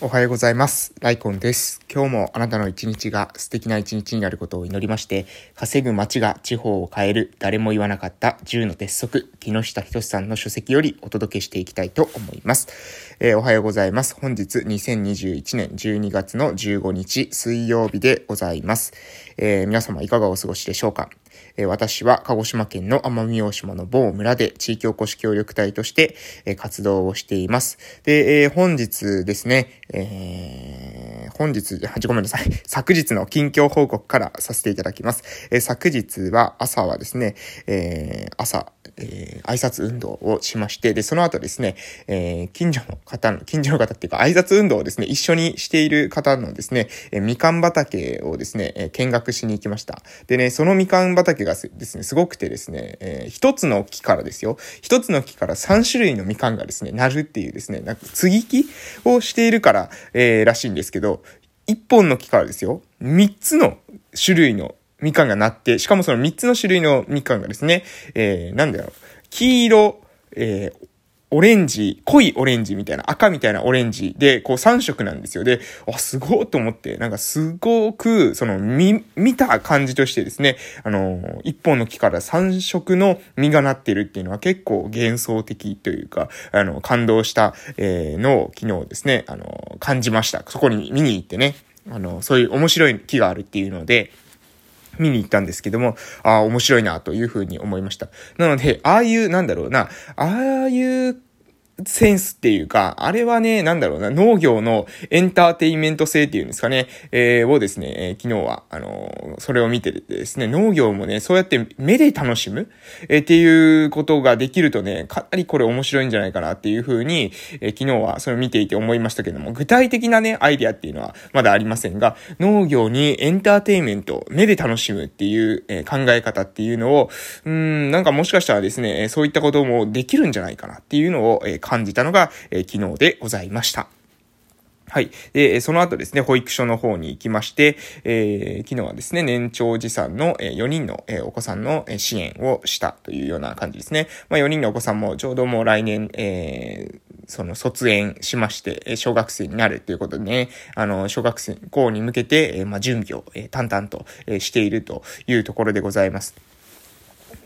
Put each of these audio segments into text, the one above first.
おはようございます。ライコンです。今日もあなたの一日が素敵な一日になることを祈りまして、稼ぐ街が地方を変える誰も言わなかった10の鉄則、木下仁さんの書籍よりお届けしていきたいと思います。えー、おはようございます。本日2021年12月の15日水曜日でございます。えー、皆様いかがお過ごしでしょうか？え私は鹿児島県の奄美大島の某村で地域おこし協力隊として、え活動をしています。で、え本日ですね、えー、本日、ごめんなさい。昨日の近況報告からさせていただきます。え昨日は朝はですね、えー、朝、えー、挨拶運動をしまして、で、その後ですね、えー、近所の方の、近所の方っていうか挨拶運動をですね、一緒にしている方のですね、えー、みかん畑をですね、え、見学しに行きました。でね、そのみかん畑がですね、すごくてですね、えー、一つの木からですよ、一つの木から三種類のみかんがですね、なるっていうですね、なんか継ぎ木をしているから、え、らしいんですけど、一本の木からですよ、三つの種類のみかんがなって、しかもその3つの種類のみかんがですね、えー、なんだろう、黄色、えー、オレンジ、濃いオレンジみたいな、赤みたいなオレンジで、こう3色なんですよ。で、あ、すごいと思って、なんかすごく、その、見、見た感じとしてですね、あの、一本の木から3色の実がなってるっていうのは結構幻想的というか、あの、感動した、えー、のを昨日ですね、あの、感じました。そこに見に行ってね、あの、そういう面白い木があるっていうので、見に行ったんですけども、ああ、面白いなというふうに思いました。なので、ああいう、なんだろうな、ああいうセンスっていうか、あれはね、なんだろうな、農業のエンターテインメント性っていうんですかね、えー、をですね、えー、昨日は、あのー、それを見てですね、農業もね、そうやって目で楽しむ、え、っていうことができるとね、かなりこれ面白いんじゃないかなっていうふうに、え昨日はそれを見ていて思いましたけども、具体的なね、アイディアっていうのはまだありませんが、農業にエンターテインメント、目で楽しむっていう、え考え方っていうのを、うん、なんかもしかしたらですね、そういったこともできるんじゃないかなっていうのを、え感じたのが、えー、昨日でございました。はい。で、その後ですね、保育所の方に行きまして、えー、昨日はですね、年長児さんの4人のお子さんの支援をしたというような感じですね。まあ、4人のお子さんもちょうどもう来年、えー、その卒園しまして、小学生になるということでね、あの、小学生校に向けて、まあ、準備を淡々としているというところでございます。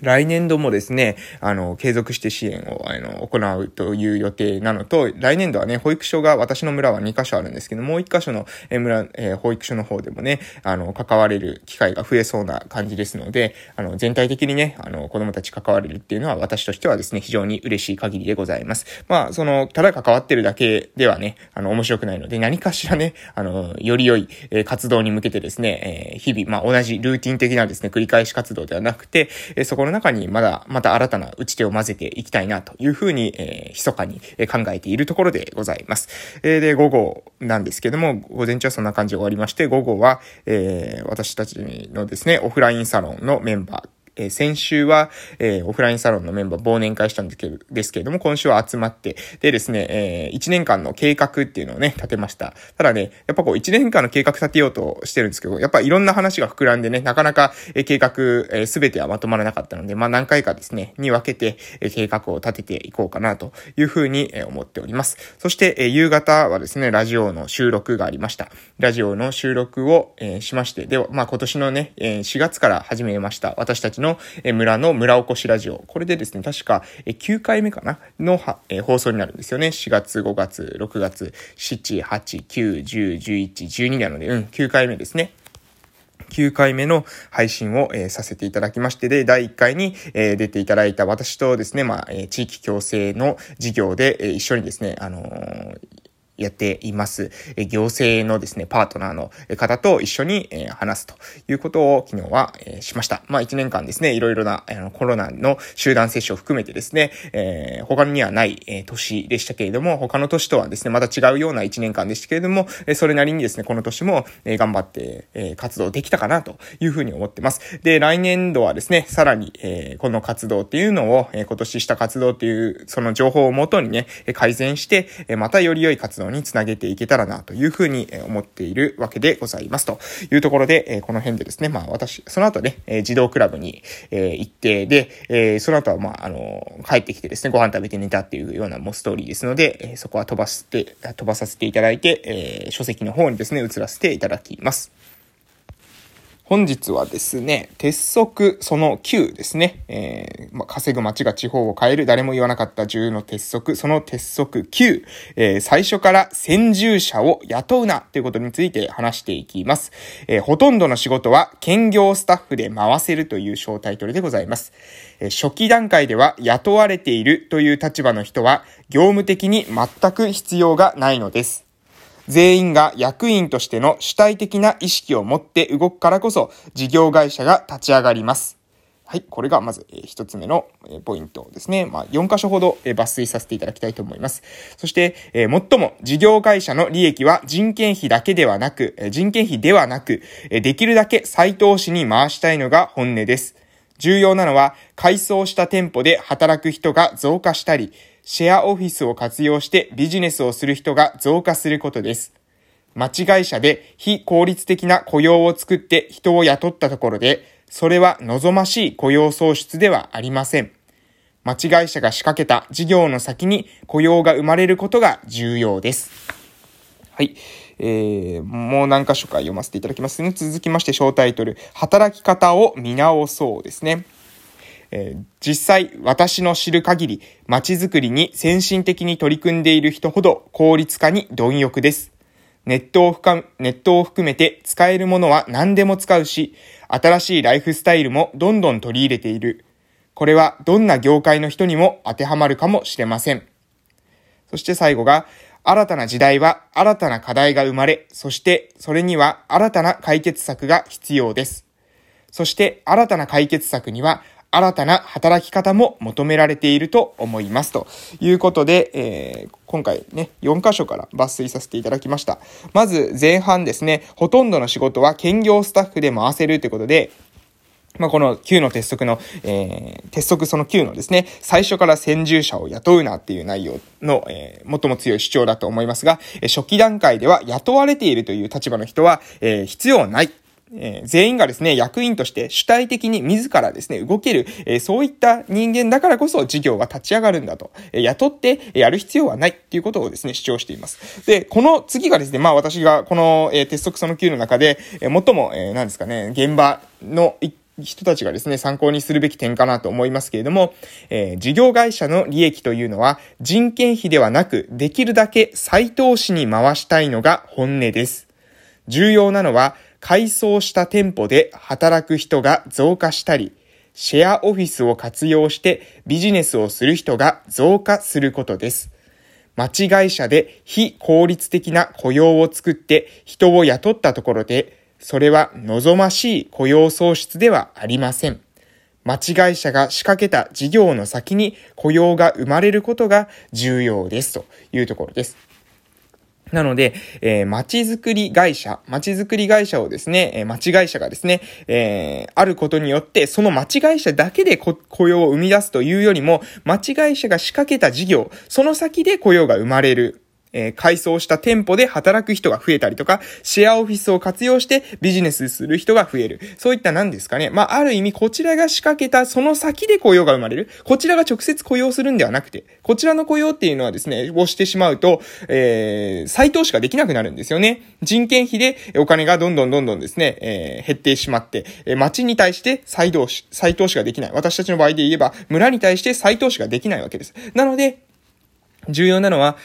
来年度もですね、あの、継続して支援を、あの、行うという予定なのと、来年度はね、保育所が、私の村は2カ所あるんですけど、もう1カ所の、村、えー、保育所の方でもね、あの、関われる機会が増えそうな感じですので、あの、全体的にね、あの、子供たち関われるっていうのは、私としてはですね、非常に嬉しい限りでございます。まあ、その、ただ関わってるだけではね、あの、面白くないので、何かしらね、あの、より良い、え、活動に向けてですね、え、日々、まあ、同じルーティン的なですね、繰り返し活動ではなくて、えそこの中にまだ、また新たな打ち手を混ぜていきたいなというふうに、えー、密かに考えているところでございます。えー、で、午後なんですけども、午前中はそんな感じで終わりまして、午後は、えー、私たちのですね、オフラインサロンのメンバー、えー、先週は、えー、オフラインサロンのメンバー忘年会したんですけど、ですけれども、今週は集まって、でですね、えー、1年間の計画っていうのをね、立てました。ただね、やっぱこう、1年間の計画立てようとしてるんですけど、やっぱいろんな話が膨らんでね、なかなか、え、計画、えー、てはまとまらなかったので、まあ何回かですね、に分けて、え、計画を立てていこうかなというふうに、え、思っております。そして、え、夕方はですね、ラジオの収録がありました。ラジオの収録を、え、しまして、では、まあ今年のね、え、4月から始めました。私たちの、村の村おこしラジオ。これでですね、確か9回目かな？のえ放送になるんですよね。4月、5月、6月、7、8、9、10、11、12なので、うん、9回目ですね。9回目の配信を、えー、させていただきまして、で、第1回に、えー、出ていただいた私とですね、まあ、えー、地域共生の事業で、え、一緒にですね、あのやっています。え行政のですね、パートナーの方と一緒に、話すということを昨日は、しました。まあ1年間ですね、いろいろなコロナの集団接種を含めてですね、えー、他にはない、年でしたけれども、他の年とはですね、また違うような1年間でしたけれども、それなりにですね、この年も、頑張って、活動できたかなというふうに思ってます。で、来年度はですね、さらに、この活動っていうのを、今年した活動っていう、その情報をもとにね、改善して、またより良い活動動につなげていけたらなというふうに思っているわけでございます。というところで、えこの辺でですね、まあ私、その後ね、え児童クラブに、え行って、で、えその後はまあ、あの、帰ってきてですね、ご飯食べて寝たっていうようなもうストーリーですので、えそこは飛ばして、飛ばさせていただいて、え書籍の方にですね、移らせていただきます。本日はですね、鉄則その9ですね。えー、ま、稼ぐ街が地方を変える、誰も言わなかった10の鉄則、その鉄則9、えー、最初から先住者を雇うなということについて話していきます。えー、ほとんどの仕事は兼業スタッフで回せるという小タイトルでございます。え初期段階では雇われているという立場の人は、業務的に全く必要がないのです。全員が役員としての主体的な意識を持って動くからこそ、事業会社が立ち上がります。はい、これがまず一つ目のポイントですね。まあ、4箇所ほど抜粋させていただきたいと思います。そして、最も事業会社の利益は人件費だけではなく、人件費ではなく、できるだけ再投資に回したいのが本音です。重要なのは、改装した店舗で働く人が増加したり、シェアオフィスを活用してビジネスをする人が増加することです。町会社で非効率的な雇用を作って人を雇ったところで、それは望ましい雇用創出ではありません。町会社が仕掛けた事業の先に雇用が生まれることが重要です。はい。えー、もう何箇所か読ませていただきますね。続きまして小タイトル、働き方を見直そうですね。えー、実際、私の知る限り、街づくりに先進的に取り組んでいる人ほど効率化に貪欲です。ネットを含ネットを含めて使えるものは何でも使うし、新しいライフスタイルもどんどん取り入れている。これはどんな業界の人にも当てはまるかもしれません。そして最後が、新たな時代は新たな課題が生まれ、そしてそれには新たな解決策が必要です。そして新たな解決策には新たな働き方も求められていると思います。ということで、えー、今回ね、4箇所から抜粋させていただきました。まず前半ですね、ほとんどの仕事は兼業スタッフで回せるということで、まあ、この9の鉄則の、えー、鉄則その9のですね、最初から先住者を雇うなっていう内容の、えー、最も強い主張だと思いますが、初期段階では雇われているという立場の人は、えー、必要ない。えー、全員がですね、役員として主体的に自らですね、動ける、えー、そういった人間だからこそ事業が立ち上がるんだと、えー、雇ってやる必要はないっていうことをですね、主張しています。で、この次がですね、まあ私がこの、え、鉄則その9の中で、え、最も、えー、何ですかね、現場の人たちがですね、参考にするべき点かなと思いますけれども、えー、事業会社の利益というのは人件費ではなく、できるだけ再投資に回したいのが本音です。重要なのは、改装した店舗で働く人が増加したり、シェアオフィスを活用してビジネスをする人が増加することです。町会社で非効率的な雇用を作って人を雇ったところで、それは望ましい雇用創出ではありません。町会社が仕掛けた事業の先に雇用が生まれることが重要ですというところです。なので、えー、街づくり会社、街づくり会社をですね、えー、町会社がですね、えー、あることによって、その町会社だけで雇用を生み出すというよりも、町会社が仕掛けた事業、その先で雇用が生まれる。えー、改装した店舗で働く人が増えたりとか、シェアオフィスを活用してビジネスする人が増える。そういった何ですかね。まあ、ある意味、こちらが仕掛けたその先で雇用が生まれる。こちらが直接雇用するんではなくて、こちらの雇用っていうのはですね、をしてしまうと、えー、再投資ができなくなるんですよね。人件費でお金がどんどんどんどんですね、えー、減ってしまって、えー、町に対して再投資、再投資ができない。私たちの場合で言えば、村に対して再投資ができないわけです。なので、重要なのは、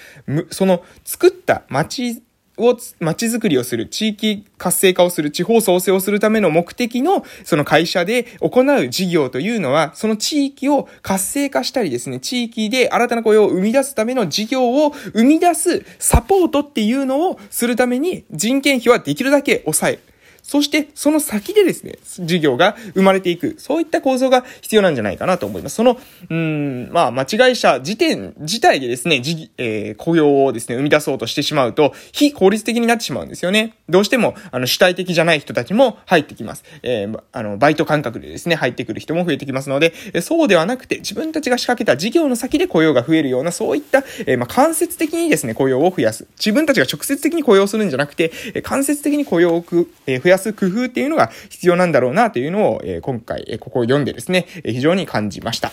その作った街を、街づくりをする、地域活性化をする、地方創生をするための目的の、その会社で行う事業というのは、その地域を活性化したりですね、地域で新たな雇用を生み出すための事業を生み出すサポートっていうのをするために、人件費はできるだけ抑える。そして、その先でですね、事業が生まれていく。そういった構造が必要なんじゃないかなと思います。その、うん、まあ、間違い者時点自体でですね、じ、えー、雇用をですね、生み出そうとしてしまうと、非効率的になってしまうんですよね。どうしても、あの、主体的じゃない人たちも入ってきます。えー、あの、バイト感覚でですね、入ってくる人も増えてきますので、そうではなくて、自分たちが仕掛けた事業の先で雇用が増えるような、そういった、えー、まあ、間接的にですね、雇用を増やす。自分たちが直接的に雇用するんじゃなくて、間接的に雇用をく、え増やす工夫っていうのが必要なんだろうなというのを、え今回、えここを読んでですね、え非常に感じました。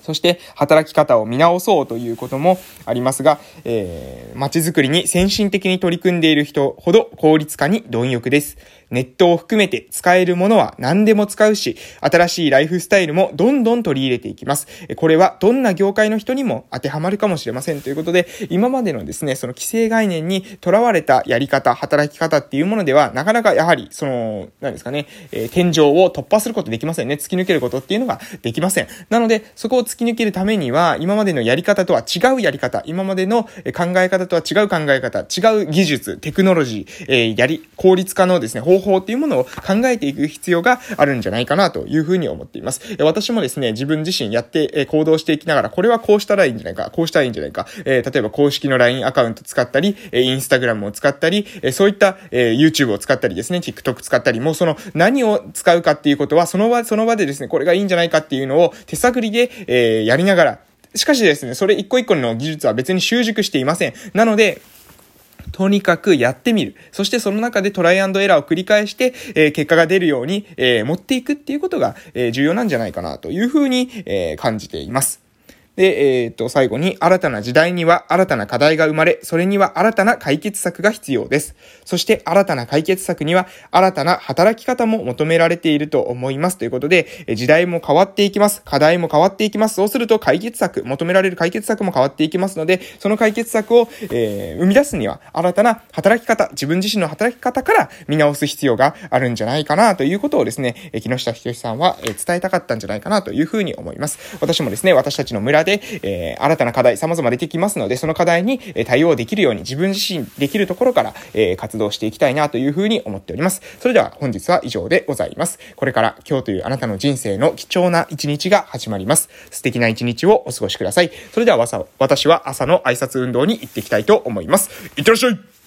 そして、働き方を見直そうということもありますが、えー、街づくりに先進的に取り組んでいる人ほど効率化に貪欲です。ネットを含めて使えるものは何でも使うし、新しいライフスタイルもどんどん取り入れていきます。これはどんな業界の人にも当てはまるかもしれませんということで、今までのですね、その規制概念にとらわれたやり方、働き方っていうものでは、なかなかやはり、その、何ですかね、えー、天井を突破することできませんね。突き抜けることっていうのができません。なので、そこを突き抜けるためには、今までのやり方とは違うやり方、今までの考え方とは違う考え方、違う技術、テクノロジー、えー、やり、効率化のですね、方法っていうものを考えていく必要があるんじゃないかなというふうに思っています。私もですね、自分自身やって行動していきながら、これはこうしたらいいんじゃないか、こうしたらいいんじゃないか、え、例えば公式の LINE アカウント使ったり、インスタグラムを使ったり、そういった、え YouTube を使ったりですね、TikTok 使ったり、もうその何を使うかっていうことは、その場、その場でですね、これがいいんじゃないかっていうのを手探りで、え、やりながら、しかしですね、それ一個一個の技術は別に習熟していません。なので、とにかくやってみる。そしてその中でトライアンドエラーを繰り返して、えー、結果が出るように、えー、持っていくっていうことが、えー、重要なんじゃないかなというふうに、え感じています。で、えっ、と、最後に、新たな時代には新たな課題が生まれ、それには新たな解決策が必要です。そして、新たな解決策には、新たな働き方も求められていると思います。ということで、時代も変わっていきます。課題も変わっていきます。そうすると、解決策、求められる解決策も変わっていきますので、その解決策を、えー、生み出すには、新たな働き方、自分自身の働き方から見直す必要があるんじゃないかな、ということをですね、木下ひとしさんは、伝えたかったんじゃないかな、というふうに思います。私もですね、私たちの村で、でえー、新たな課題様々出てきますので、その課題に対応できるように自分自身できるところから、えー、活動していきたいなというふうに思っております。それでは本日は以上でございます。これから今日というあなたの人生の貴重な一日が始まります。素敵な一日をお過ごしください。それでは私は朝の挨拶運動に行っていきたいと思います。いってらっしゃい